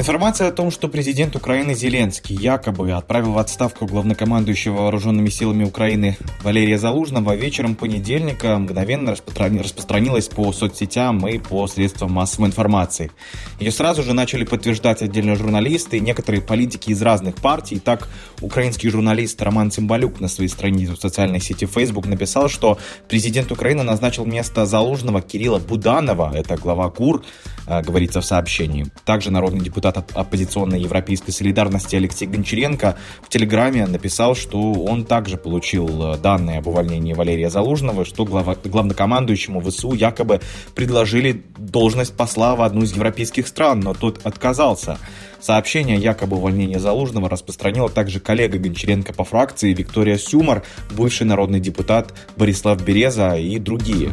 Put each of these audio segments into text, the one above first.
Информация о том, что президент Украины Зеленский якобы отправил в отставку главнокомандующего вооруженными силами Украины Валерия Залужного вечером понедельника мгновенно распространилась по соцсетям и по средствам массовой информации. Ее сразу же начали подтверждать отдельные журналисты и некоторые политики из разных партий. Так, украинский журналист Роман Цимбалюк на своей странице в социальной сети Facebook написал, что президент Украины назначил место Залужного Кирилла Буданова, это глава КУР, э, говорится в сообщении. Также народный депутат депутат оппозиционной европейской солидарности Алексей Гончаренко в Телеграме написал, что он также получил э, данные об увольнении Валерия Залужного, что глава, главнокомандующему ВСУ якобы предложили должность посла в одну из европейских стран, но тот отказался. Сообщение якобы увольнения Залужного распространила также коллега Гончаренко по фракции Виктория Сюмар, бывший народный депутат Борислав Береза и другие.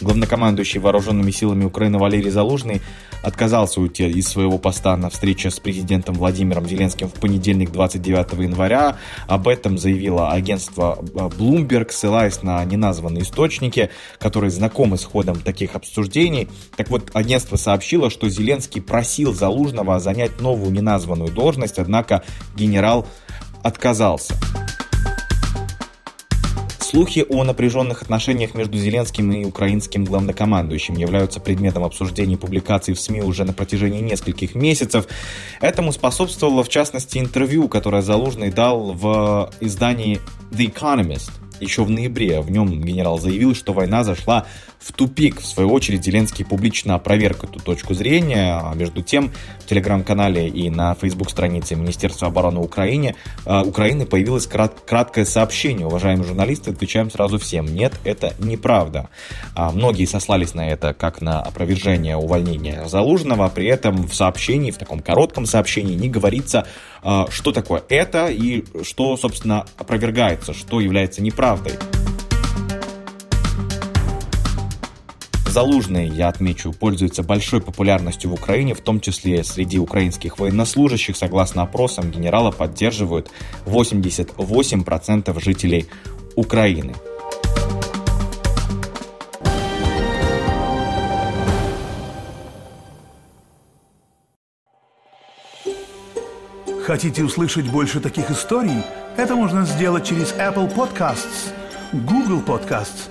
Главнокомандующий вооруженными силами Украины Валерий Залужный отказался уйти из своего поста на встрече с президентом Владимиром Зеленским в понедельник 29 января. Об этом заявило агентство Bloomberg, ссылаясь на неназванные источники, которые знакомы с ходом таких обсуждений. Так вот, агентство сообщило, что Зеленский просил Залужного занять новую неназванную должность, однако генерал отказался. Слухи о напряженных отношениях между Зеленским и украинским главнокомандующим являются предметом обсуждений публикаций в СМИ уже на протяжении нескольких месяцев. Этому способствовало, в частности, интервью, которое Залужный дал в издании The Economist еще в ноябре. В нем генерал заявил, что война зашла в тупик. В свою очередь Зеленский публично опроверг эту точку зрения. А между тем в телеграм-канале и на фейсбук-странице Министерства обороны Украины, э, Украины появилось крат, краткое сообщение. Уважаемые журналисты, отвечаем сразу всем. Нет, это неправда. А многие сослались на это как на опровержение увольнения Залужного. При этом в сообщении, в таком коротком сообщении не говорится, что такое это и что, собственно, опровергается, что является неправдой. Залужный, я отмечу, пользуется большой популярностью в Украине, в том числе среди украинских военнослужащих. Согласно опросам, генерала поддерживают 88% жителей Украины. Хотите услышать больше таких историй? Это можно сделать через Apple Podcasts, Google Podcasts,